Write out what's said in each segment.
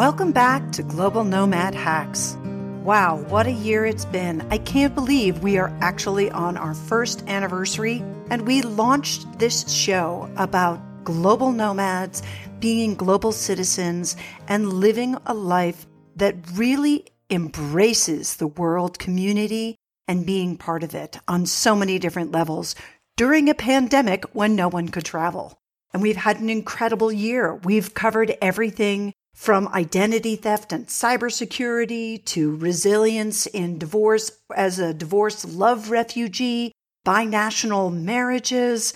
Welcome back to Global Nomad Hacks. Wow, what a year it's been. I can't believe we are actually on our first anniversary, and we launched this show about global nomads, being global citizens, and living a life that really embraces the world community and being part of it on so many different levels during a pandemic when no one could travel. And we've had an incredible year. We've covered everything from identity theft and cybersecurity to resilience in divorce as a divorced love refugee, binational marriages,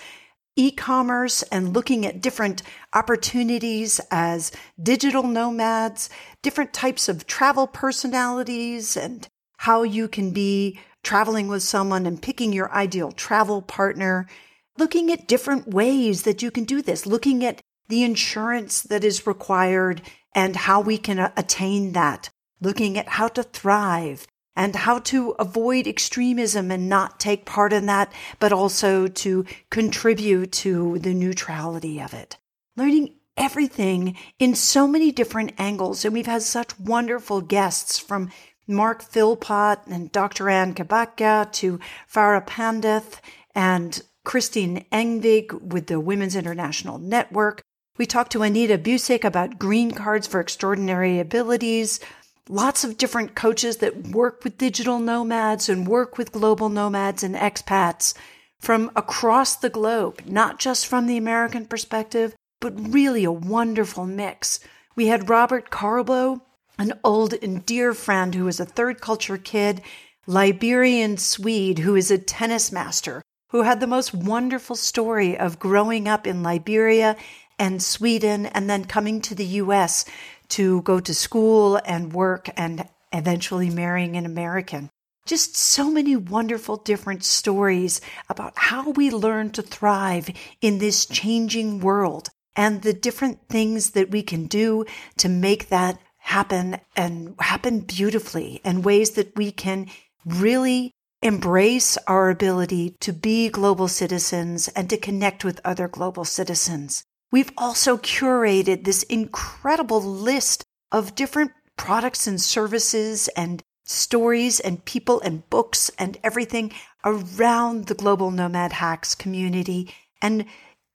e-commerce and looking at different opportunities as digital nomads, different types of travel personalities and how you can be traveling with someone and picking your ideal travel partner, looking at different ways that you can do this, looking at the insurance that is required and how we can uh, attain that, looking at how to thrive and how to avoid extremism and not take part in that, but also to contribute to the neutrality of it. Learning everything in so many different angles. And we've had such wonderful guests from Mark Philpott and Dr. Anna Cabeca to Farah Pandith and Christine Engvig with the Women's International Network. We talked to Anita Busick about green cards for extraordinary abilities, lots of different coaches that work with digital nomads and work with global nomads and expats from across the globe, not just from the American perspective, but really a wonderful mix. We had Robert Carbo, an old and dear friend who is a third culture kid, Liberian Swede who is a tennis master, who had the most wonderful story of growing up in Liberia and Sweden and then coming to the US to go to school and work and eventually marrying an American. Just so many wonderful different stories about how we learn to thrive in this changing world and the different things that we can do to make that happen and happen beautifully and ways that we can really embrace our ability to be global citizens and to connect with other global citizens. We've also curated this incredible list of different products and services and stories and people and books and everything around the Global Nomad Hacks community and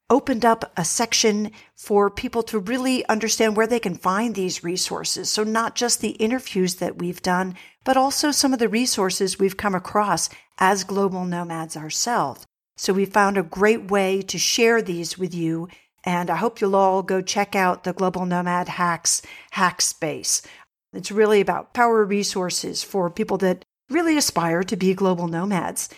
opened up a section for people to really understand where they can find these resources. So not just the interviews that we've done, but also some of the resources we've come across as global nomads ourselves. So we found a great way to share these with you and I hope you'll all go check out the Global Nomad Hacks hack space. It's really about power resources for people that really aspire to be global nomads.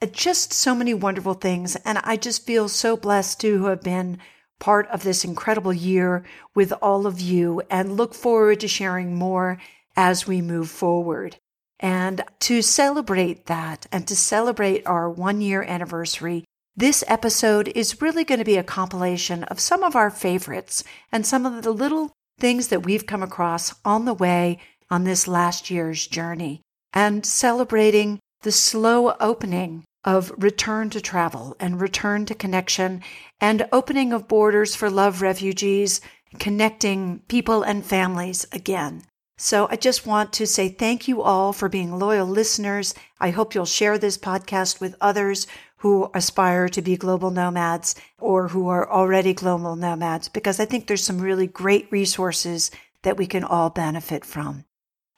Uh, just so many wonderful things. And I just feel so blessed to have been part of this incredible year with all of you and look forward to sharing more as we move forward. And to celebrate that and to celebrate our one year anniversary, this episode is really going to be a compilation of some of our favorites and some of the little things that we've come across on the way on this last year's journey and celebrating the slow opening of return to travel and return to connection and opening of borders for love refugees, connecting people and families again. So I just want to say thank you all for being loyal listeners. I hope you'll share this podcast with others who aspire to be global nomads or who are already global nomads, because I think there's some really great resources that we can all benefit from.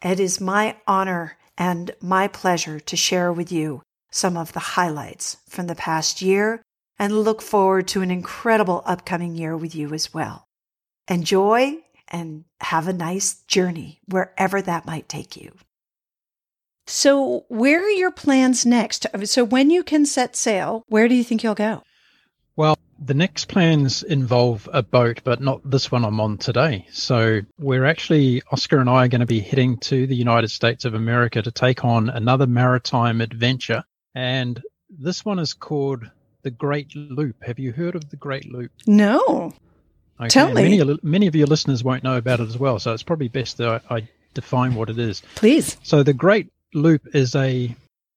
It is my honor and my pleasure to share with you some of the highlights from the past year and look forward to an incredible upcoming year with you as well. Enjoy and have a nice journey wherever that might take you. So, where are your plans next? So, when you can set sail, where do you think you'll go? Well, the next plans involve a boat, but not this one I'm on today. So, we're actually, Oscar and I are going to be heading to the United States of America to take on another maritime adventure. And this one is called the Great Loop. Have you heard of the Great Loop? No. Okay. Tell me. Many, many of your listeners won't know about it as well. So, it's probably best that I, I define what it is. Please. So, the Great loop is a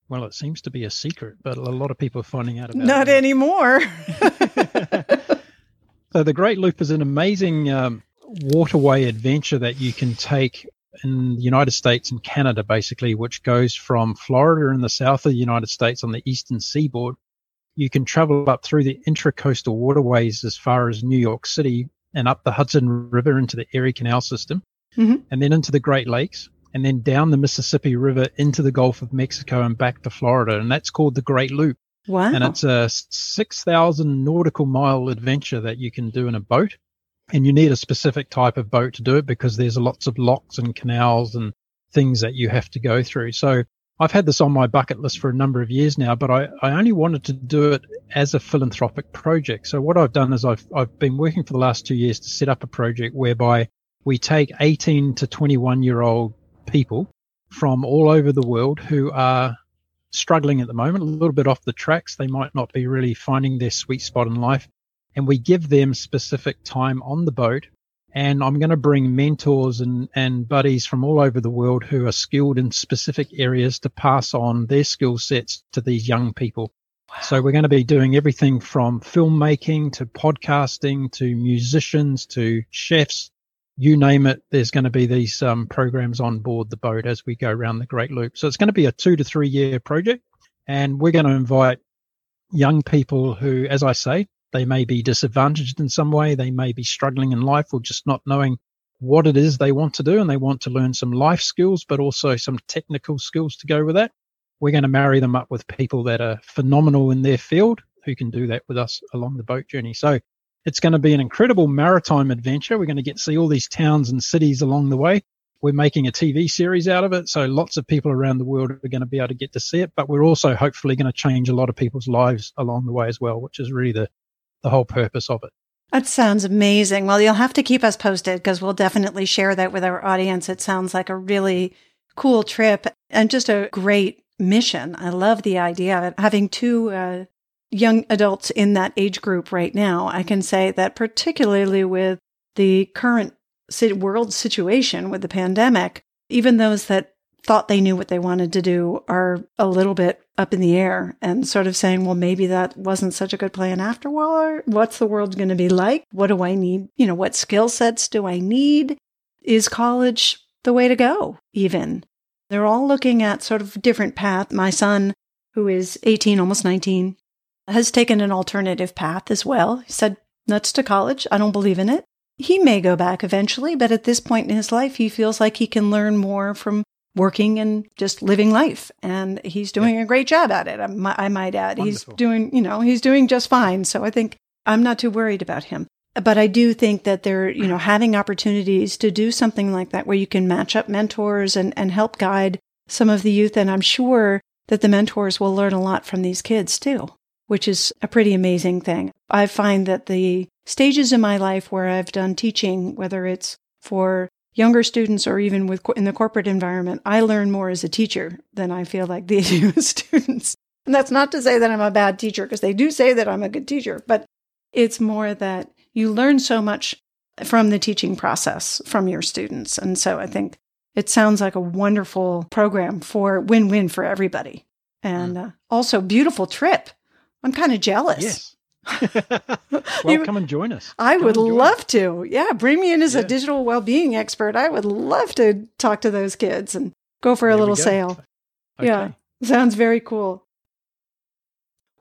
well, it seems to be a secret, but a lot of people are finding out about Not it. Not anymore. so the Great Loop is an amazing um, waterway adventure that you can take in the United States and Canada, basically, which goes from Florida in the south of the United States on the eastern seaboard. You can travel up through the intracoastal waterways as far as New York City and up the Hudson River into the Erie Canal system, mm-hmm. and then into the Great Lakes, and then down the Mississippi River into the Gulf of Mexico and back to Florida. And that's called the Great Loop. Wow. And it's a 6,000 nautical mile adventure that you can do in a boat and you need a specific type of boat to do it because there's lots of locks and canals and things that you have to go through. So I've had this on my bucket list for a number of years now, but I, I only wanted to do it as a philanthropic project. So what I've done is I've, I've been working for the last two years to set up a project whereby we take 18 to 21 year old people from all over the world who are struggling at the moment, a little bit off the tracks. They might not be really finding their sweet spot in life and we give them specific time on the boat. And I'm going to bring mentors and, and buddies from all over the world who are skilled in specific areas to pass on their skill sets to these young people. So we're going to be doing everything from filmmaking to podcasting to musicians to chefs, you name it. There's going to be these um, programs on board the boat as we go around the Great Loop. So it's going to be a two to three year project, and we're going to invite young people who, as I say, they may be disadvantaged in some way. They may be struggling in life or just not knowing what it is they want to do and they want to learn some life skills, but also some technical skills to go with that. We're going to marry them up with people that are phenomenal in their field who can do that with us along the boat journey. So it's going to be an incredible maritime adventure. We're going to get to see all these towns and cities along the way. We're making a TV series out of it. So lots of people around the world are going to be able to get to see it, but we're also hopefully going to change a lot of people's lives along the way as well, which is really the, the whole purpose of it. That sounds amazing. Well, you'll have to keep us posted because we'll definitely share that with our audience. It sounds like a really cool trip and just a great mission. I love the idea of it. Having two uh, young adults in that age group right now, I can say that particularly with the current world situation with the pandemic, even those that thought they knew what they wanted to do are a little bit up in the air and sort of saying, well, maybe that wasn't such a good plan after all. What's the world going to be like? What do I need? You know, what skill sets do I need? Is college the way to go? Even they're all looking at sort of different path. My son, who is 18, almost 19, has taken an alternative path as well. He said, nuts to college. I don't believe in it. He may go back eventually, but at this point in his life, he feels like he can learn more from working and just living life. And he's doing yeah. a great job at it. I, might add, Wonderful. he's doing, you know, he's doing just fine. So I think I'm not too worried about him. But I do think that they're, you know, having opportunities to do something like that where you can match up mentors and, and help guide some of the youth. And I'm sure that the mentors will learn a lot from these kids too, which is a pretty amazing thing. I find that the stages in my life where I've done teaching, whether it's for younger students or even with in the corporate environment, I learn more as a teacher than I feel like they do as students. And that's not to say that I'm a bad teacher because they do say that I'm a good teacher, but it's more that you learn so much from the teaching process from your students. And so I think it sounds like a wonderful program for win-win for everybody. And mm. uh, also beautiful trip. I'm kind of jealous. Yes. well, come and join us. I come would love us. to. Yeah, bring me in as yeah. a digital well-being expert. I would love to talk to those kids and go for a there little sail. Okay. Yeah, sounds very cool.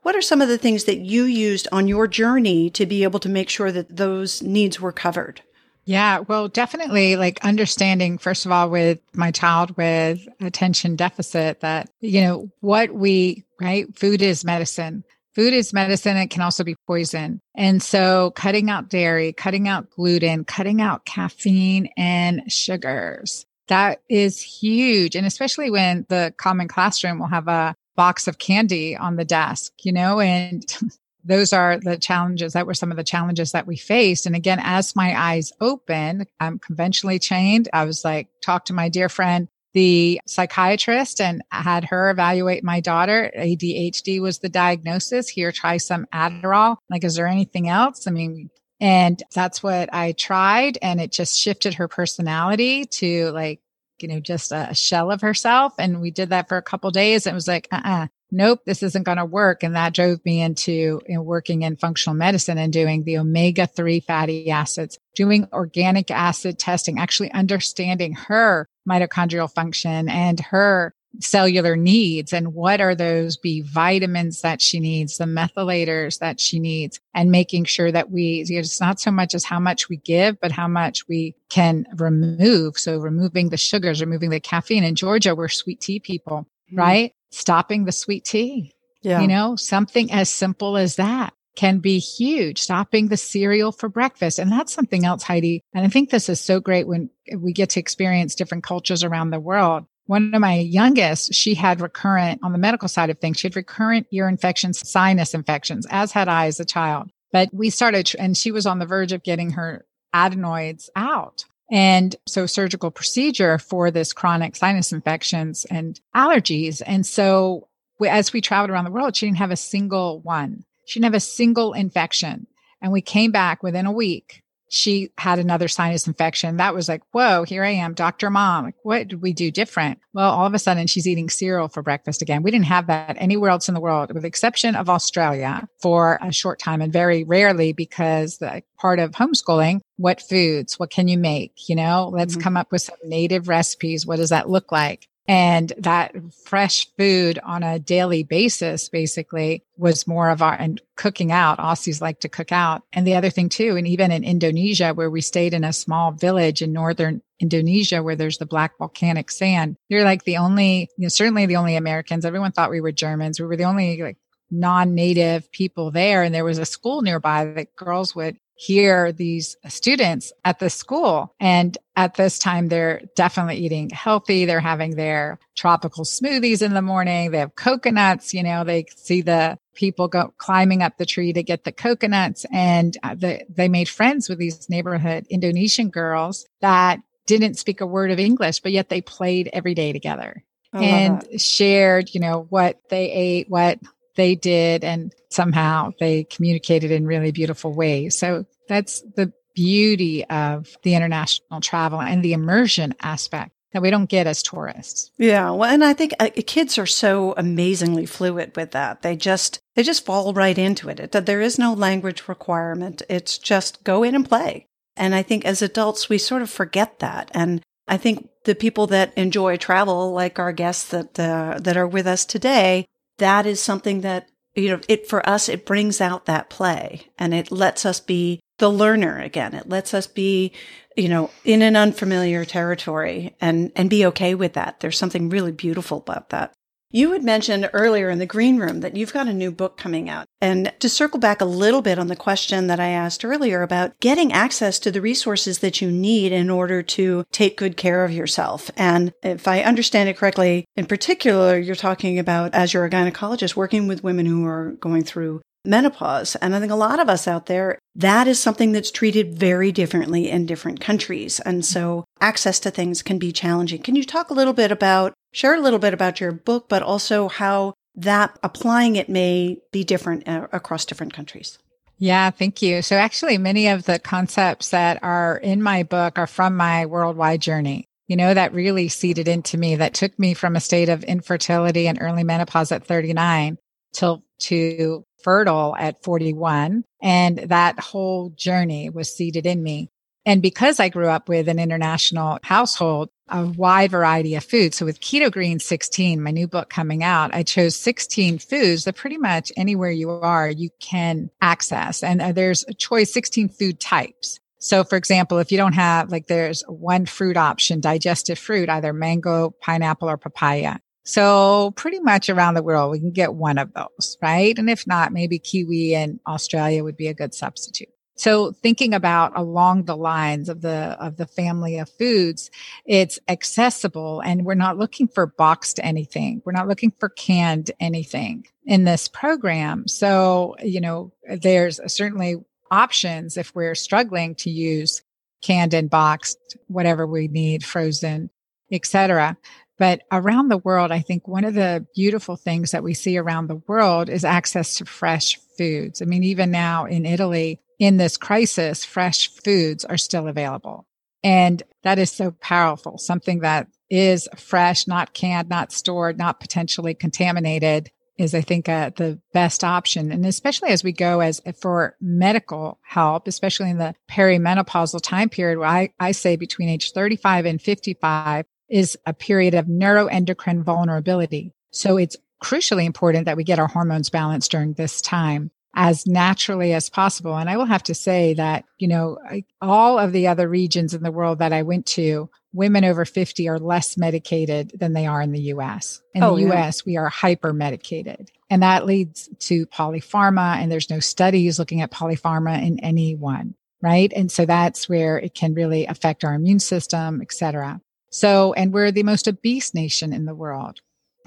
What are some of the things that you used on your journey to be able to make sure that those needs were covered? Yeah, well, definitely like understanding, first of all, with my child with attention deficit, that, you know, what we, right? Food is medicine. Food is medicine. It can also be poison. And so cutting out dairy, cutting out gluten, cutting out caffeine and sugars. That is huge. And especially when the common classroom will have a box of candy on the desk, you know, and those are the challenges that were some of the challenges that we faced. And again, as my eyes opened, I'm conventionally trained. I was like, talk to my dear friend the psychiatrist and had her evaluate my daughter. ADHD was the diagnosis. Here, try some Adderall. Like, is there anything else? I mean, and that's what I tried. And it just shifted her personality to like, you know, just a shell of herself. And we did that for a couple days. And It was like, uh uh-uh, nope, this isn't going to work. And that drove me into you know, working in functional medicine and doing the omega 3 fatty acids, doing organic acid testing, actually understanding her mitochondrial function and her cellular needs and what are those B vitamins that she needs, the methylators that she needs, and making sure that we, it's not so much as how much we give, but how much we can remove. So removing the sugars, removing the caffeine. In Georgia, we're sweet tea people, mm. right? Stopping the sweet tea. Yeah. You know, something as simple as that can be huge. Stopping the cereal for breakfast. And that's something else, Heidi. And I think this is so great when we get to experience different cultures around the world one of my youngest, she had recurrent on the medical side of things. She had recurrent ear infections, sinus infections, as had I as a child. But we started, and she was on the verge of getting her adenoids out. And so surgical procedure for this chronic sinus infections and allergies. And so as we traveled around the world, she didn't have a single one. She didn't have a single infection. And we came back within a week she had another sinus infection. That was like, whoa, here I am, Dr. Mom. Like, what did we do different? Well, all of a sudden she's eating cereal for breakfast again. We didn't have that anywhere else in the world, with the exception of Australia for a short time and very rarely because the part of homeschooling, what foods, what can you make? You know, let's mm-hmm. come up with some native recipes. What does that look like? And that fresh food on a daily basis basically was more of our, and cooking out. Aussies like to cook out. And the other thing too, and even in Indonesia, where we stayed in a small village in northern Indonesia, where there's the black volcanic sand, you're like the only, you know, certainly the only Americans. Everyone thought we were Germans. We were the only like non-native people there. And there was a school nearby that girls would hear these students at the school. And at this time, they're definitely eating healthy. They're having their tropical smoothies in the morning. They have coconuts. You know, they see the people go climbing up the tree to get the coconuts. And uh, the, they made friends with these neighborhood Indonesian girls that didn't speak a word of English, but yet they played every day together. and shared, you know, what they ate, what they did and somehow they communicated in really beautiful ways. So that's the beauty of the international travel and the immersion aspect that we don't get as tourists. Yeah, well, and I think uh, kids are so amazingly fluid with that. They just they just fall right into it. it. There is no language requirement. It's just go in and play. And I think as adults we sort of forget that. And I think the people that enjoy travel, like our guests that uh, that are with us today, that is something that, you know, it for us, it brings out that play and it lets us be the learner again. It lets us be, you know, in an unfamiliar territory and, and be okay with that. There's something really beautiful about that. You had mentioned earlier in the green room that you've got a new book coming out. And to circle back a little bit on the question that I asked earlier about getting access to the resources that you need in order to take good care of yourself. And if I understand it correctly, in particular, you're talking about as you're a gynecologist working with women who are going through menopause. And I think a lot of us out there, that is something that's treated very differently in different countries. And so access to things can be challenging. Can you talk a little bit about, share a little bit about your book, but also how that applying it may be different uh, across different countries? Yeah, thank you. So actually many of the concepts that are in my book are from my worldwide journey. You know, that really seeded into me, that took me from a state of infertility and early menopause at 39 till to fertile at 41. And that whole journey was seeded in me. And because I grew up with an international household, a wide variety of foods. So with Keto Green 16, my new book coming out, I chose 16 foods that pretty much anywhere you are, you can access. And uh, there's a choice 16 food types. So for example, if you don't have like there's one fruit option, digestive fruit, either mango, pineapple, or papaya. So pretty much around the world, we can get one of those, right? And if not, maybe kiwi in Australia would be a good substitute. So thinking about along the lines of the, of the family of foods, it's accessible and we're not looking for boxed anything. We're not looking for canned anything in this program. So, you know, there's certainly options if we're struggling to use canned and boxed, whatever we need, frozen, etc. But around the world, I think one of the beautiful things that we see around the world is access to fresh foods. I mean, even now in Italy, in this crisis, fresh foods are still available. And that is so powerful. Something that is fresh, not canned, not stored, not potentially contaminated is I think uh, the best option. And especially as we go as for medical help, especially in the perimenopausal time period, where I, I say between age 35 and 55 is a period of neuroendocrine vulnerability. So it's crucially important that we get our hormones balanced during this time as naturally as possible. And I will have to say that, you know, all of the other regions in the world that I went to, women over 50 are less medicated than they are in the US. In oh, the US, yeah. we are hyper medicated. And that leads to polypharma. And there's no studies looking at polypharma in anyone, right? And so that's where it can really affect our immune system, et cetera. So, and we're the most obese nation in the world.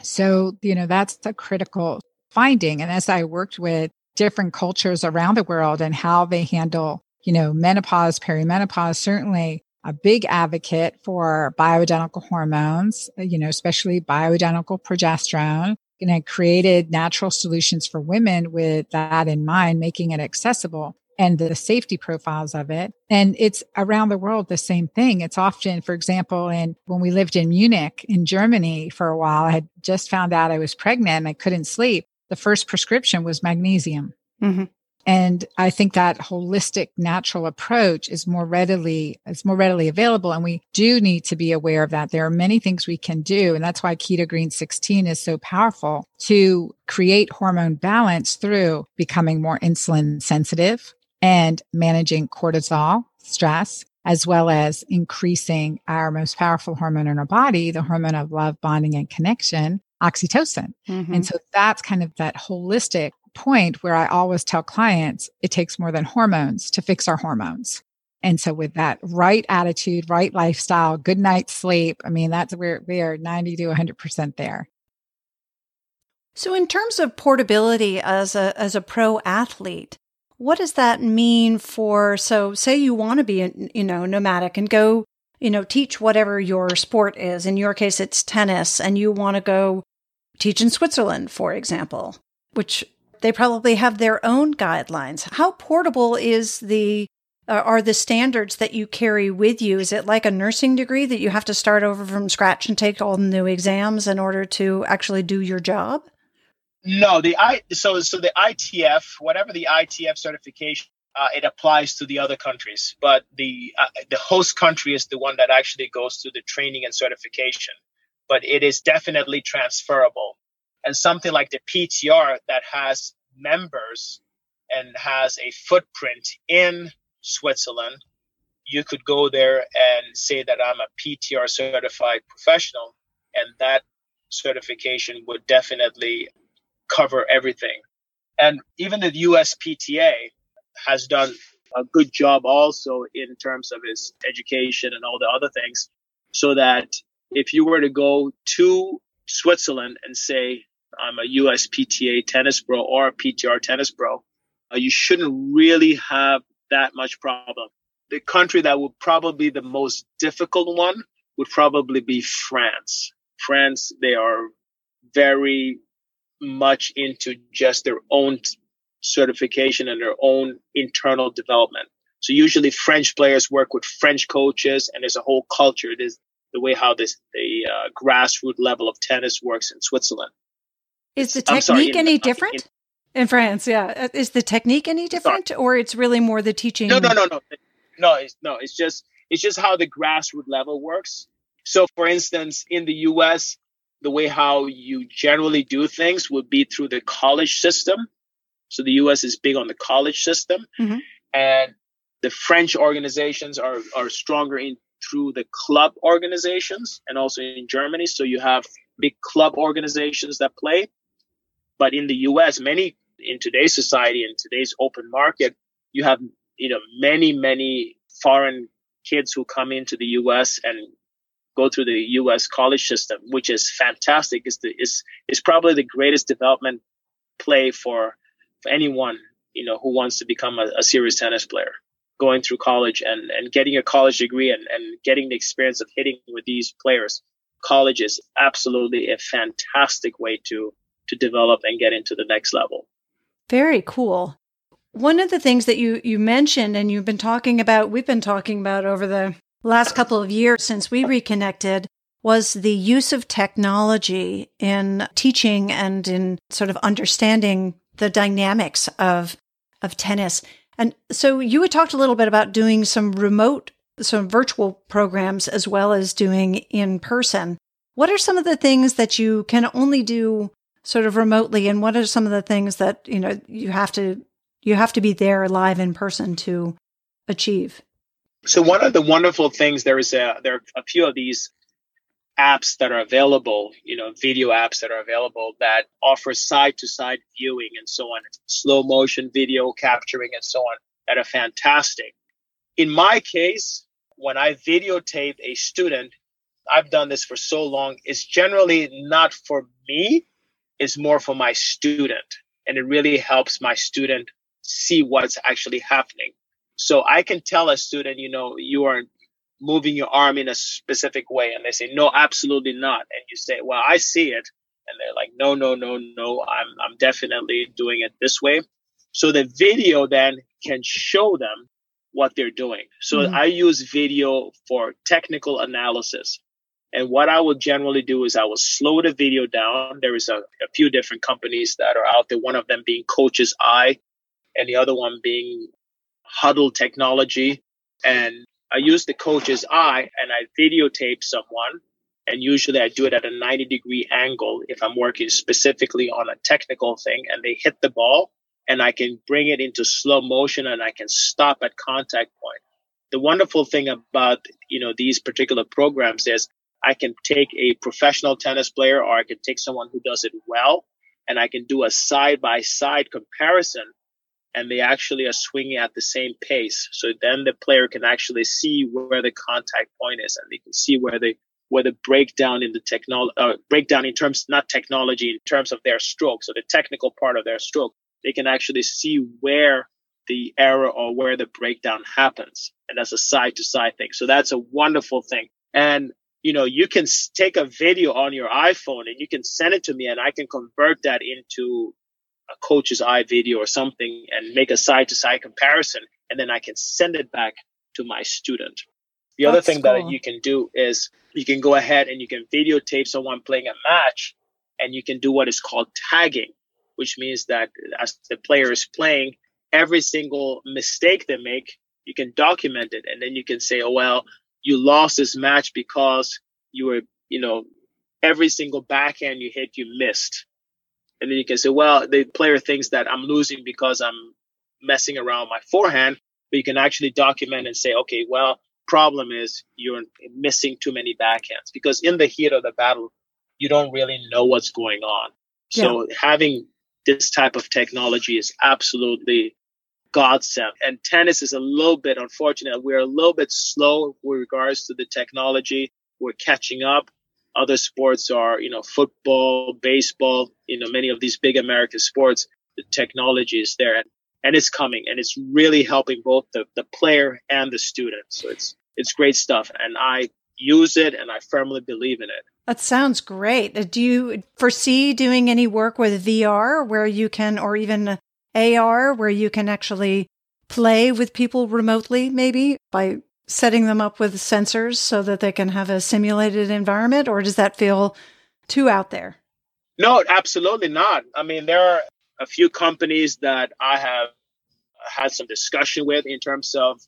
So, you know, that's a critical finding. And as I worked with different cultures around the world and how they handle, you know, menopause, perimenopause, certainly a big advocate for bioidentical hormones, uh, you know, especially bioidentical progesterone. And I created natural solutions for women with that in mind, making it accessible and the safety profiles of it. And it's around the world the same thing. It's often, for example, in when we lived in Munich in Germany for a while, I had just found out I was pregnant and I couldn't sleep. The first prescription was magnesium. Mm-hmm. And I think that holistic natural approach is more readily, is more readily available. And we do need to be aware of that. There are many things we can do. And that's why Keto Green 16 is so powerful to create hormone balance through becoming more insulin sensitive, and managing cortisol, stress, as well as increasing our most powerful hormone in our body, the hormone of love, bonding, and connection, oxytocin. Mm-hmm. And so that's kind of that holistic point where I always tell clients it takes more than hormones to fix our hormones. And so with that right attitude, right lifestyle, good night's sleep, I mean, that's where we are 90 to 100% there. So in terms of portability as a, as a pro athlete, what does that mean for, so say you want to be, you know, nomadic and go, you know, teach whatever your sport is. In your case, it's tennis and you want to go teach in Switzerland, for example, which they probably have their own guidelines. How portable is the, uh, are the standards that you carry with you? Is it like a nursing degree that you have to start over from scratch and take all the new exams in order to actually do your job? No, the I so so the ITF, whatever the ITF certification, uh, it applies to the other countries, but the uh, the host country is the one that actually goes through the training and certification. But it is definitely transferable, and something like the PTR that has members and has a footprint in Switzerland, you could go there and say that I'm a PTR certified professional, and that certification would definitely cover everything. And even the USPTA has done a good job also in terms of its education and all the other things so that if you were to go to Switzerland and say, I'm a USPTA tennis pro or a PTR tennis pro, uh, you shouldn't really have that much problem. The country that would probably be the most difficult one would probably be France. France, they are very much into just their own certification and their own internal development. So usually French players work with French coaches and there's a whole culture. There's the way how this, the uh, grassroots level of tennis works in Switzerland. Is the technique sorry, any in, different? In, in, France, yeah. Uh, is the technique any different sorry. or it's really more the teaching? No, no, no, no. No, it's, no, it's just, it's just how the grassroots level works. So for instance, in the US, the way how you generally do things would be through the college system. So the US is big on the college system. Mm-hmm. And the French organizations are, are stronger in through the club organizations and also in Germany. So you have big club organizations that play. But in the US, many in today's society, in today's open market, you have, you know, many, many foreign kids who come into the US and go through the U.S. college system, which is fantastic. Is the is is probably the greatest development play for, for anyone you know who wants to become a, a serious tennis player. Going through college and and getting a college degree and and getting the experience of hitting with these players. College is absolutely a fantastic way to to develop and get into the next level. Very cool. One of the things that you you mentioned and you've been talking about, we've been talking about over the last couple of years since we reconnected was the use of technology in teaching and in sort of understanding the dynamics of of tennis. And so you had talked a little bit about doing some remote, some virtual programs as well as doing in person. What are some of the things that you can only do sort of remotely and what are some of the things that, you know, you have to you have to be there live in person to achieve? So one of the wonderful things there is a there are a few of these apps that are available, you know, video apps that are available that offer side to side viewing and so on, slow motion video capturing and so on that are fantastic. In my case, when I videotape a student, I've done this for so long, it's generally not for me, it's more for my student. And it really helps my student see what's actually happening. So I can tell a student, you know, you are moving your arm in a specific way. And they say, no, absolutely not. And you say, well, I see it. And they're like, no, no, no, no, I'm, I'm definitely doing it this way. So the video then can show them what they're doing. So mm-hmm. I use video for technical analysis. And what I will generally do is I will slow the video down. There is a, a few different companies that are out there, one of them being Coach's Eye and the other one being Hudl technology. And I use the coach's eye and I videotape someone. And usually I do it at a 90 degree angle if I'm working specifically on a technical thing and they hit the ball and I can bring it into slow motion and I can stop at contact point. The wonderful thing about, you know, these particular programs is I can take a professional tennis player or I can take someone who does it well and I can do a side by side comparison and they actually are swinging at the same pace. So then the player can actually see where the contact point is, and they can see where the where the breakdown in the technology uh, breakdown in terms not technology in terms of their stroke, so the technical part of their stroke, they can actually see where the error or where the breakdown happens, and that's a side to side thing. So that's a wonderful thing, and you know you can take a video on your iphone and you can send it to me and i can convert that into a coach's eye video or something and make a side to side comparison. And then I can send it back to my student. The That's other thing cool. that you can do is you can go ahead and you can videotape someone playing a match and you can do what is called tagging, which means that as the player is playing, every single mistake they make, you can document it. And then you can say, oh, well, you lost this match because you were, you know, every single backhand you hit, you missed. And then you can say, well, the player thinks that I'm losing because I'm messing around my forehand. But you can actually document and say, okay, well, problem is you're missing too many backhands because in the heat of the battle, you don't really know what's going on. Yeah. So having this type of technology is absolutely godsend. And tennis is a little bit unfortunate. We're a little bit slow with regards to the technology. We're catching up. Other sports are, you know, football, baseball, you know, many of these big American sports, the technology is there and, and it's coming and it's really helping both the, the player and the student. So it's, it's great stuff. And I use it and I firmly believe in it. That sounds great. Do you foresee doing any work with VR where you can, or even AR, where you can actually play with people remotely, maybe by setting them up with sensors so that they can have a simulated environment, or does that feel too out there? No, absolutely not. I mean, there are a few companies that I have had some discussion with in terms of,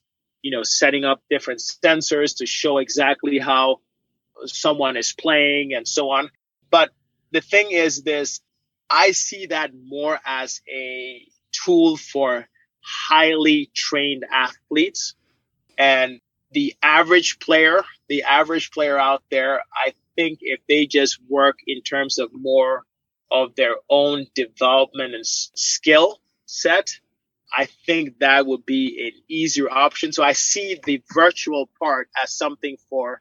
you know, setting up different sensors to show exactly how someone is playing and so on. But the thing is this, I see that more as a tool for highly trained athletes. And the average player, the average player out there, I think if they just work in terms of more of their own development and skill set, I think that would be an easier option. So I see the virtual part as something for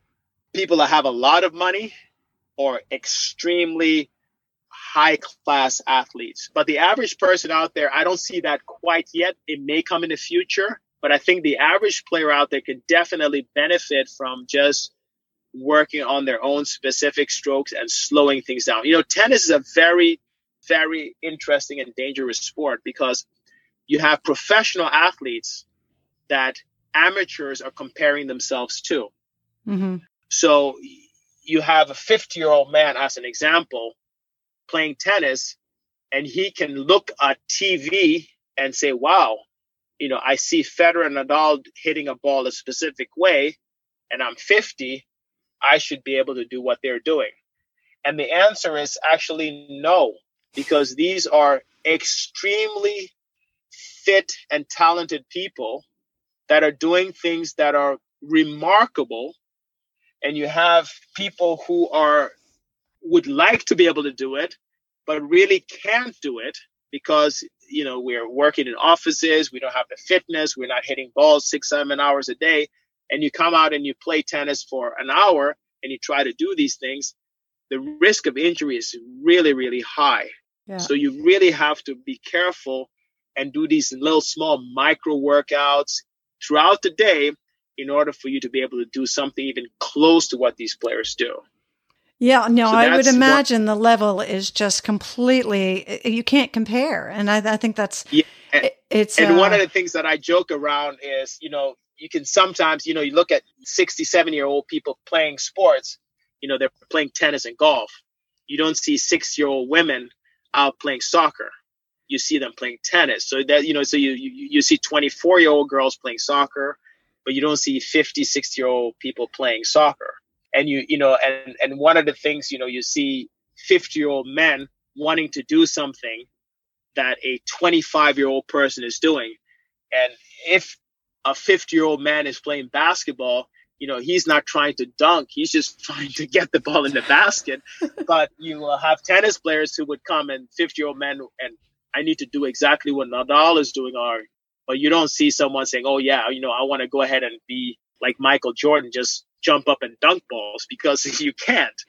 people that have a lot of money or extremely high class athletes. But the average person out there, I don't see that quite yet. It may come in the future. But I think the average player out there could definitely benefit from just working on their own specific strokes and slowing things down. You know, tennis is a very, very interesting and dangerous sport because you have professional athletes that amateurs are comparing themselves to. Mm-hmm. So you have a 50 year old man, as an example, playing tennis, and he can look at TV and say, wow, you know, I see Federer and Nadal hitting a ball a specific way, and I'm 50, I should be able to do what they're doing. And the answer is actually no, because these are extremely fit and talented people that are doing things that are remarkable. And you have people who are would like to be able to do it, but really can't do it because you know we're working in offices, we don't have the fitness, we're not hitting balls six, seven hours a day. And you come out and you play tennis for an hour and you try to do these things, the risk of injury is really, really high. Yeah. So you really have to be careful and do these little small micro workouts throughout the day in order for you to be able to do something even close to what these players do. Yeah, no, so I would imagine what, the level is just completely, you can't compare. And I, I think that's, yeah, and, it's, and uh, one of the things that I joke around is, you know, you can sometimes, you know, you look at 67 year old people playing sports, you know, they're playing tennis and golf. You don't see six year old women out playing soccer. You see them playing tennis. So that, you know, so you, you, you see 24 year old girls playing soccer, but you don't see 50, 60 year old people playing soccer and you you know and and one of the things you know you see 50 year old men wanting to do something that a 25 year old person is doing. And if a 50 year old man is playing basketball you know he's not trying to dunk he's just trying to get the ball in the basket. But you will have tennis players who would come and 50 year old men and i need to do exactly what nadal is doing or but you don't see someone saying oh yeah you know i want to go ahead and be like michael jordan just jump up and dunk balls because you can't.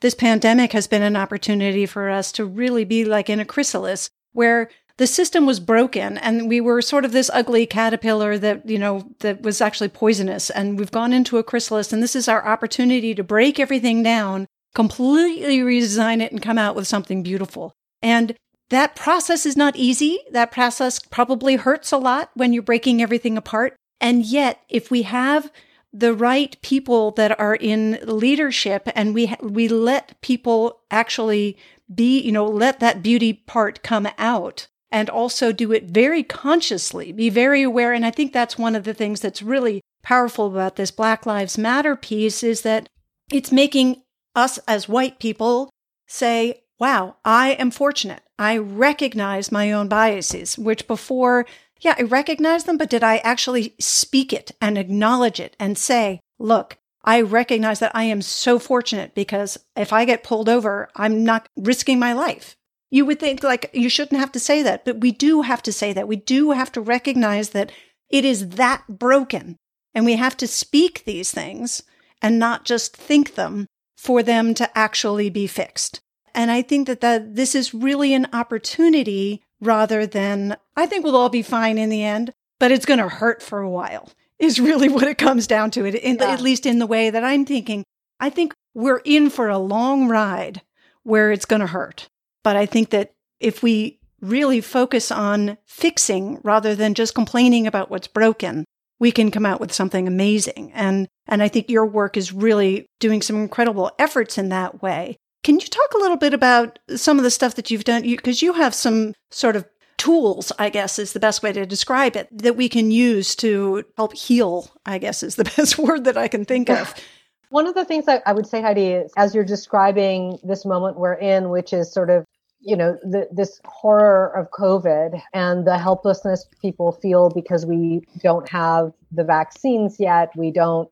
This pandemic has been an opportunity for us to really be like in a chrysalis where the system was broken and we were sort of this ugly caterpillar that, you know, that was actually poisonous. And we've gone into a chrysalis and this is our opportunity to break everything down, completely redesign it and come out with something beautiful. And that process is not easy. That process probably hurts a lot when you're breaking everything apart. And yet, if we have the right people that are in leadership and we we let people actually be, you know, let that beauty part come out and also do it very consciously, be very aware and I think that's one of the things that's really powerful about this Black Lives Matter piece is that it's making us as white people say, wow, I am fortunate. I recognize my own biases, which before yeah, I recognize them, but did I actually speak it and acknowledge it and say, look, I recognize that I am so fortunate because if I get pulled over, I'm not risking my life. You would think like you shouldn't have to say that, but we do have to say that. We do have to recognize that it is that broken and we have to speak these things and not just think them for them to actually be fixed. And I think that, that this is really an opportunity rather than, I think we'll all be fine in the end, but it's going to hurt for a while, is really what it comes down to, it, in, yeah. at least in the way that I'm thinking. I think we're in for a long ride where it's going to hurt. But I think that if we really focus on fixing rather than just complaining about what's broken, we can come out with something amazing. And, and I think your work is really doing some incredible efforts in that way. Can you talk a little bit about some of the stuff that you've done? Because you, you have some sort of tools, I guess is the best way to describe it, that we can use to help heal, I guess is the best word that I can think of. One of the things I, I would say, Heidi, is as you're describing this moment we're in, which is sort of you know the, this horror of covid and the helplessness people feel because we don't have the vaccines yet we don't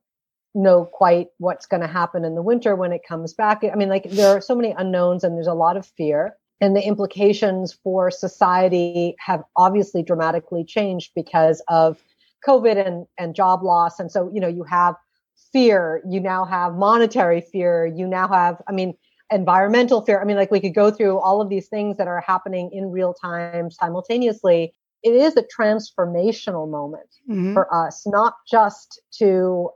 know quite what's going to happen in the winter when it comes back. I mean, like there are so many unknowns and there's a lot of fear. And the implications for society have obviously dramatically changed because of COVID and, and job loss. And so, you know, you have fear, you now have monetary fear, you now have, I mean, environmental fear. I mean, like we could go through all of these things that are happening in real time simultaneously. It is a transformational moment mm-hmm. for us, not just to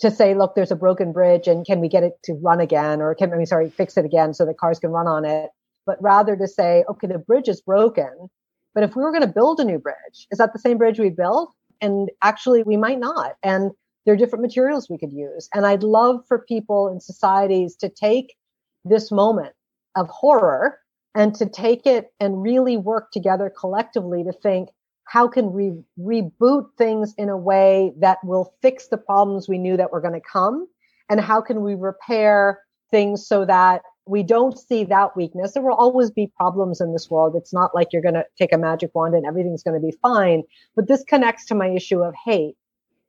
to say, look, there's a broken bridge and can we get it to run again? Or can, I mean, sorry, fix it again so that cars can run on it. But rather to say, okay, the bridge is broken. But if we were going to build a new bridge, is that the same bridge we built? And actually, we might not. And There are different materials we could use. And I'd love for people and societies to take this moment of horror and to take it and really work together collectively to think how can we reboot things in a way that will fix the problems we knew that were going to come? And how can we repair things so that we don't see that weakness? There will always be problems in this world. It's not like you're going to take a magic wand and everything's going to be fine. But this connects to my issue of hate.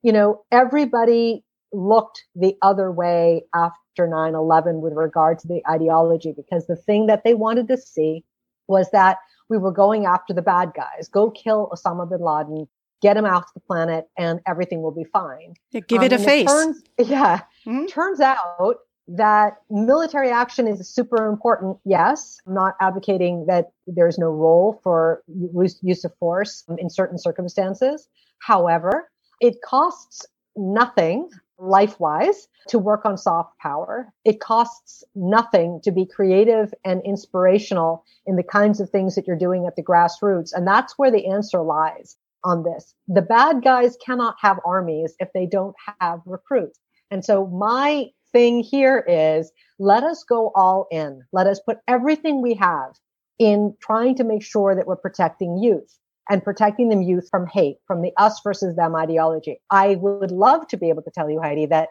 You know everybody looked the other way after 9-11 with regard to the ideology because the thing that they wanted to see was that we were going after the bad guys go kill osama bin laden get him off the planet and everything will be fine yeah, give um, it a face it turns, yeah mm-hmm. turns out that military action is super important. Yes, I'm not advocating that there's no role for use of force in certain circumstances. However, it costs nothing life wise to work on soft power. It costs nothing to be creative and inspirational in the kinds of things that you're doing at the grassroots. And that's where the answer lies on this. The bad guys cannot have armies if they don't have recruits. And so my thing here is let us go all in. Let us put everything we have in trying to make sure that we're protecting youth and protecting them youth from hate, from the us versus them ideology. I would love to be able to tell you, Heidi, that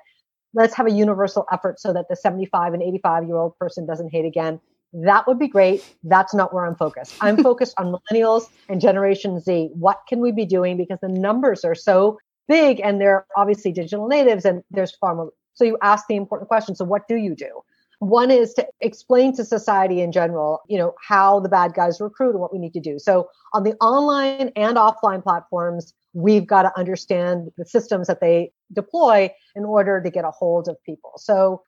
let's have a universal effort so that the 75 and 85 year old person doesn't hate again. That would be great. That's not where I'm focused. I'm focused on millennials and Generation Z. What can we be doing? Because the numbers are so big and they're obviously digital natives and there's far more so you ask the important question. So what do you do? One is to explain to society in general, you know, how the bad guys recruit and what we need to do. So on the online and offline platforms, we've got to understand the systems that they deploy in order to get a hold of people. So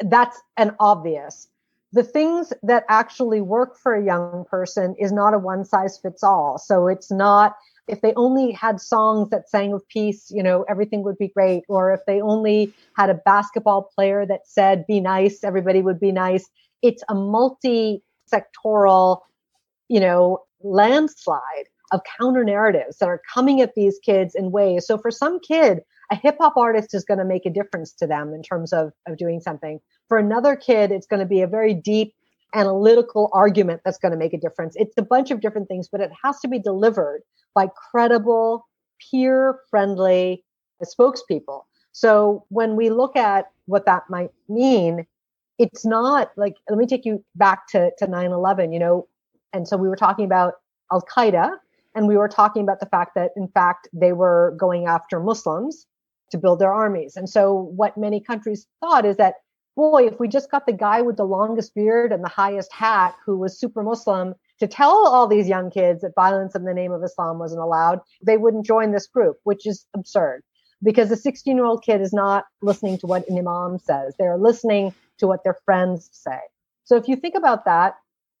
that's an obvious. The things that actually work for a young person is not a one size fits all. So it's not if they only had songs that sang of peace, you know, everything would be great. Or if they only had a basketball player that said, be nice, everybody would be nice. It's a multi sectoral, you know, landslide of counter narratives that are coming at these kids in ways. So for some kid, a hip hop artist is going to make a difference to them in terms of, of doing something. For another kid, it's going to be a very deep analytical argument that's going to make a difference. It's a bunch of different things, but it has to be delivered by credible, peer friendly spokespeople. So when we look at what that might mean, it's not like, let me take you back to, to 9-11, you know, and so we were talking about Al Qaeda and we were talking about the fact that in fact they were going after Muslims to build their armies. And so what many countries thought is that boy, if we just got the guy with the longest beard and the highest hat who was super Muslim to tell all these young kids that violence in the name of Islam wasn't allowed, they wouldn't join this group, which is absurd because a 16 year old kid is not listening to what an imam says. They're listening to what their friends say. So if you think about that,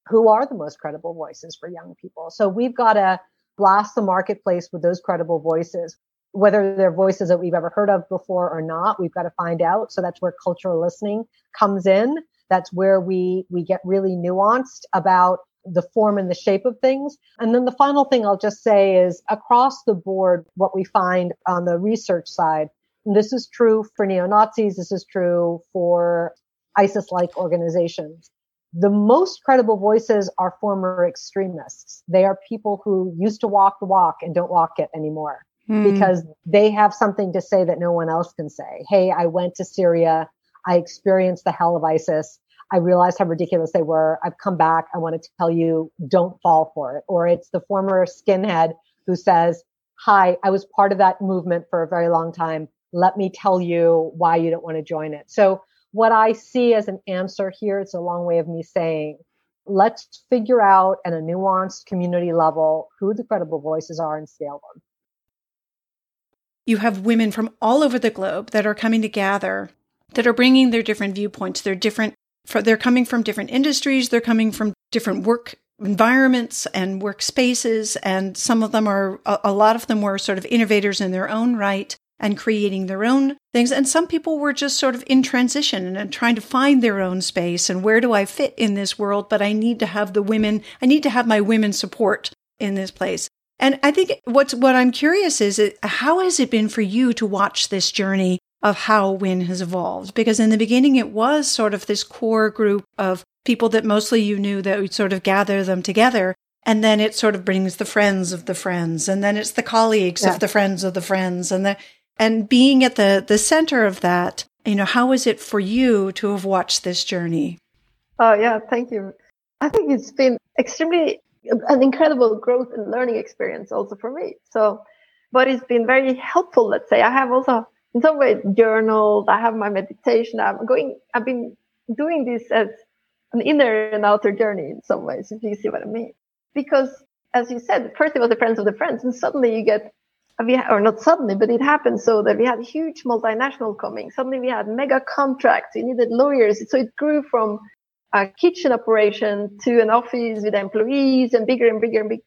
who are the most credible voices for young people? So we've got to blast the marketplace with those credible voices whether they're voices that we've ever heard of before or not we've got to find out. So that's where cultural listening comes in. That's where we we get really nuanced about the form and the shape of things. And then the final thing i'll just say is across the board what we find on the research side this is true for neo-nazis this is true for isis like organizations. The most credible voices are former extremists. They are people who used to walk the walk and don't walk it anymore mm. because they have something to say that no one else can say. Hey, I went to Syria. I experienced the hell of ISIS. I realized how ridiculous they were. I've come back. I want to tell you, don't fall for it. Or it's the former skinhead who says, Hi, I was part of that movement for a very long time. Let me tell you why you don't want to join it. So, what I see as an answer here, it's a long way of me saying, let's figure out at a nuanced community level who the credible voices are and scale them you have women from all over the globe that are coming to gather, that are bringing their different viewpoints. They're different, they're coming from different industries, they're coming from different work environments and workspaces. And some of them are, a lot of them were sort of innovators in their own right and creating their own things. And some people were just sort of in transition and trying to find their own space and where do I fit in this world? But I need to have the women, I need to have my women support in this place. And I think what's what I'm curious is uh, how has it been for you to watch this journey of how WIN has evolved? Because in the beginning, it was sort of this core group of people that mostly you knew that would sort of gather them together. And then it sort of brings the friends of the friends, and then it's the colleagues yeah. of the friends of the friends, and the and being at the the center of that. You know, how is it for you to have watched this journey? Oh yeah, thank you. I think it's been extremely an incredible growth and learning experience also for me. So, but it's been very helpful. Let's say I have also in some way journaled. I have my meditation. I'm going. I've been doing this as an inner and outer journey in some ways, if you see what I mean. Because as you said, first it was the friends of the friends, and suddenly you get, or not suddenly, but it happened so that we had huge multinational coming. Suddenly we had mega contracts. We needed lawyers. So it grew from a kitchen operation to an office with employees and bigger and bigger and bigger.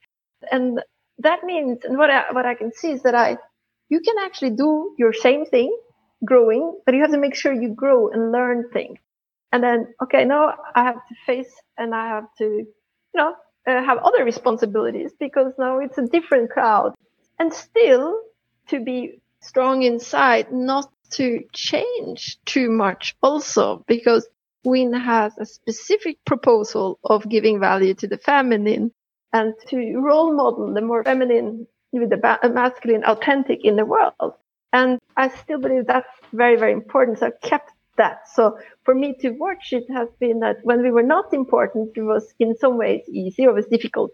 And that means, and what I, what I can see is that I, you can actually do your same thing growing, but you have to make sure you grow and learn things. And then, okay, now I have to face and I have to, you know, uh, have other responsibilities because now it's a different crowd and still to be strong inside, not to change too much also because WIN has a specific proposal of giving value to the feminine and to role model the more feminine with the masculine authentic in the world. And I still believe that's very, very important. So I kept that. So for me to watch it has been that when we were not important, it was in some ways easy or was difficult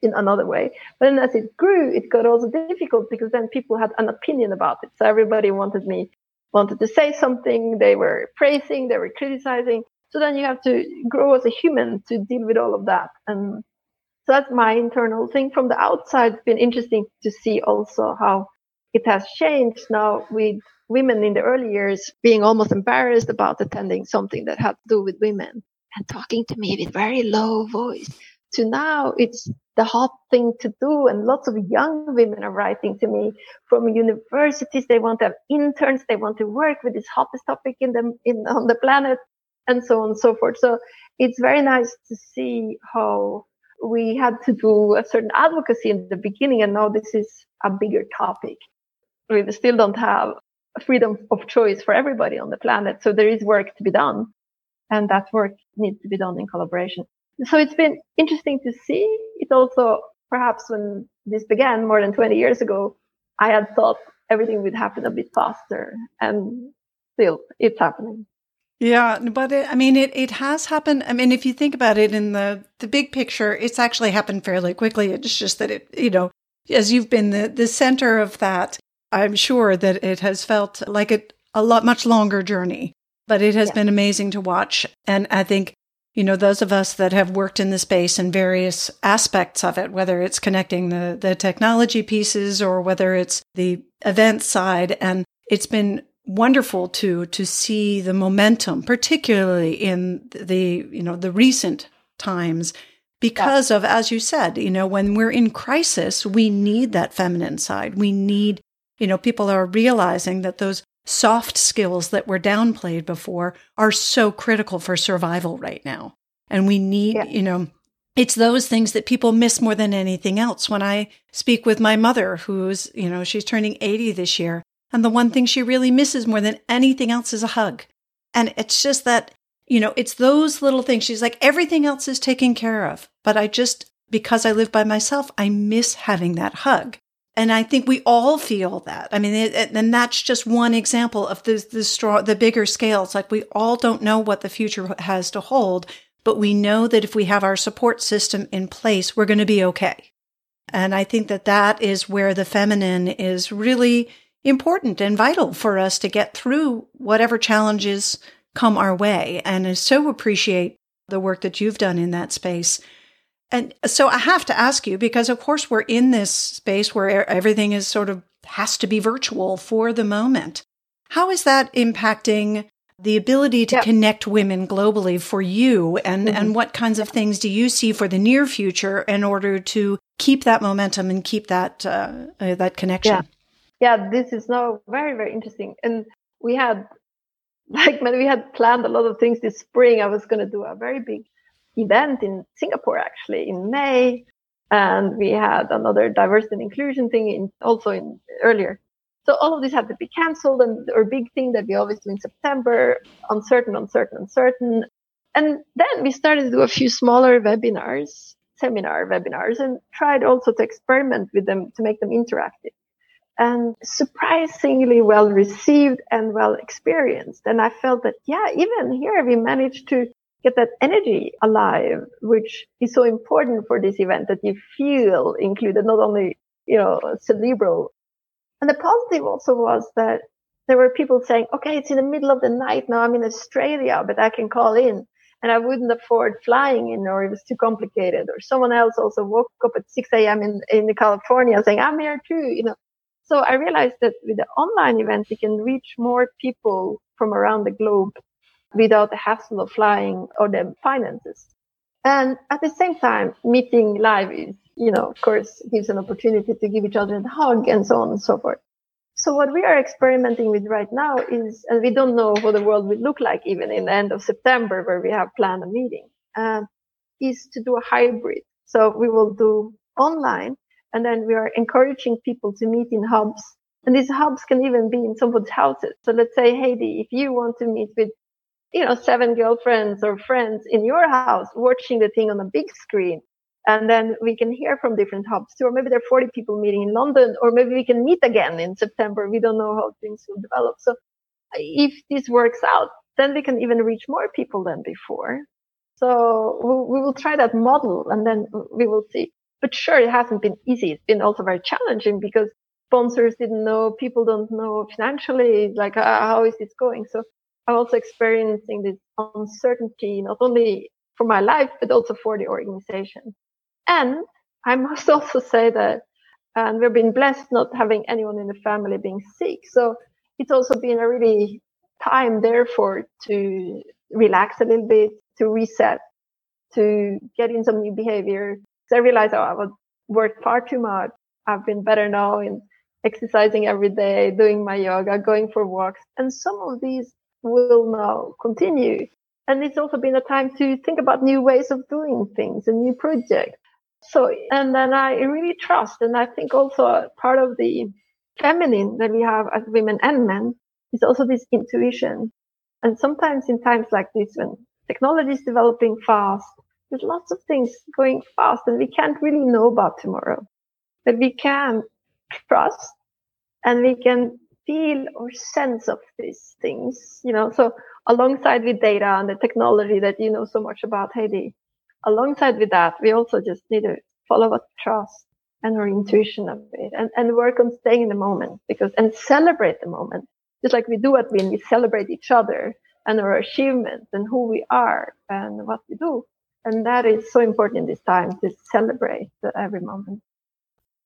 in another way. But then as it grew, it got also difficult because then people had an opinion about it. So everybody wanted me wanted to say something, they were praising, they were criticizing. So then you have to grow as a human to deal with all of that. And so that's my internal thing. From the outside, it's been interesting to see also how it has changed now with women in the early years being almost embarrassed about attending something that had to do with women and talking to me with very low voice to now it's the hot thing to do. And lots of young women are writing to me from universities. They want to have interns. They want to work with this hottest topic in the, in, on the planet and so on and so forth. So it's very nice to see how we had to do a certain advocacy in the beginning. And now this is a bigger topic. We still don't have freedom of choice for everybody on the planet. So there is work to be done and that work needs to be done in collaboration so it's been interesting to see. It also, perhaps when this began more than 20 years ago, I had thought everything would happen a bit faster and still it's happening. Yeah, but it, I mean, it, it has happened. I mean, if you think about it in the, the big picture, it's actually happened fairly quickly. It's just that it, you know, as you've been the, the center of that, I'm sure that it has felt like a, a lot, much longer journey, but it has yeah. been amazing to watch. And I think you know, those of us that have worked in the space and various aspects of it, whether it's connecting the, the technology pieces or whether it's the event side. And it's been wonderful to, to see the momentum, particularly in the, you know, the recent times because yeah. of, as you said, you know, when we're in crisis, we need that feminine side. We need, you know, people are realizing that those soft skills that were downplayed before are so critical for survival right now. And we need, yeah. you know, it's those things that people miss more than anything else. When I speak with my mother, who's, you know, she's turning 80 this year, and the one thing she really misses more than anything else is a hug. And it's just that, you know, it's those little things. She's like, everything else is taken care of. But I just, because I live by myself, I miss having that hug. And I think we all feel that. I mean, it, and that's just one example of the the straw, the bigger scale. It's like we all don't know what the future has to hold, but we know that if we have our support system in place, we're going to be okay. And I think that that is where the feminine is really important and vital for us to get through whatever challenges come our way. And I so appreciate the work that you've done in that space. And so I have to ask you because, of course, we're in this space where everything is sort of has to be virtual for the moment. How is that impacting the ability to connect women globally for you? And, mm-hmm. and what kinds of things do you see for the near future in order to keep that momentum and keep that, uh, uh, that connection? Yeah. Yeah, this is now very, very interesting. And we had, like, we had planned a lot of things this spring. I was going to do a very big event in Singapore actually in May. and we had another diversity and inclusion thing in, also in earlier. So all of this had to be cancelled, and our big thing that we always do in September, uncertain, uncertain, uncertain. And then we started to do a few smaller webinars, seminar webinars, and tried also to experiment with them to make them interactive and surprisingly well received and well experienced. And I felt that, yeah, even here we managed to get that energy alive, which is so important for this event that you feel included, not only, you know, cerebral. And the positive also was that there were people saying, okay, it's in the middle of the night now. I'm in Australia, but I can call in and I wouldn't afford flying in or it was too complicated. Or someone else also woke up at 6 a.m. in, in California saying, I'm here too, you know. So I realized that with the online event, we can reach more people from around the globe without the hassle of flying or the finances. And at the same time, meeting live is, you know, of course, gives an opportunity to give each other a hug and so on and so forth. So what we are experimenting with right now is, and we don't know what the world will look like even in the end of September where we have planned a meeting, uh, is to do a hybrid. So we will do online and then we are encouraging people to meet in hubs. And these hubs can even be in someone's houses. So let's say, Heidi, if you want to meet with, you know, seven girlfriends or friends in your house watching the thing on a big screen, and then we can hear from different hubs too. Or maybe there are 40 people meeting in London, or maybe we can meet again in September. We don't know how things will develop. So if this works out, then we can even reach more people than before. So we will try that model and then we will see. But sure, it hasn't been easy. It's been also very challenging because sponsors didn't know, people don't know financially, like uh, how is this going? So I'm also experiencing this uncertainty, not only for my life, but also for the organization. And I must also say that, and we've been blessed not having anyone in the family being sick. So it's also been a really time, therefore, to relax a little bit, to reset, to get in some new behavior, so I realized, oh, I would work far too much. I've been better now in exercising every day, doing my yoga, going for walks. And some of these will now continue. And it's also been a time to think about new ways of doing things and new projects. So, and then I really trust. And I think also part of the feminine that we have as women and men is also this intuition. And sometimes in times like this, when technology is developing fast, there's lots of things going fast and we can't really know about tomorrow. But we can trust and we can feel or sense of these things, you know, so alongside with data and the technology that you know so much about, Heidi, alongside with that, we also just need to follow our trust and our intuition of it and, and work on staying in the moment because, and celebrate the moment. Just like we do at WIN, we celebrate each other and our achievements and who we are and what we do. And that is so important this time to celebrate every moment.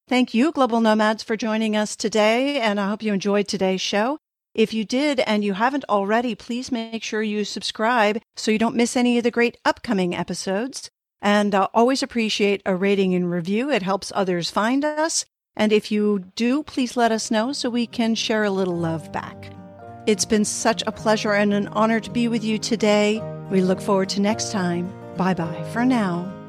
Thank you, Global Nomads, for joining us today. And I hope you enjoyed today's show. If you did and you haven't already, please make sure you subscribe so you don't miss any of the great upcoming episodes. And I always appreciate a rating and review. It helps others find us. And if you do, please let us know so we can share a little love back. It's been such a pleasure and an honor to be with you today. We look forward to next time. Bye bye for now.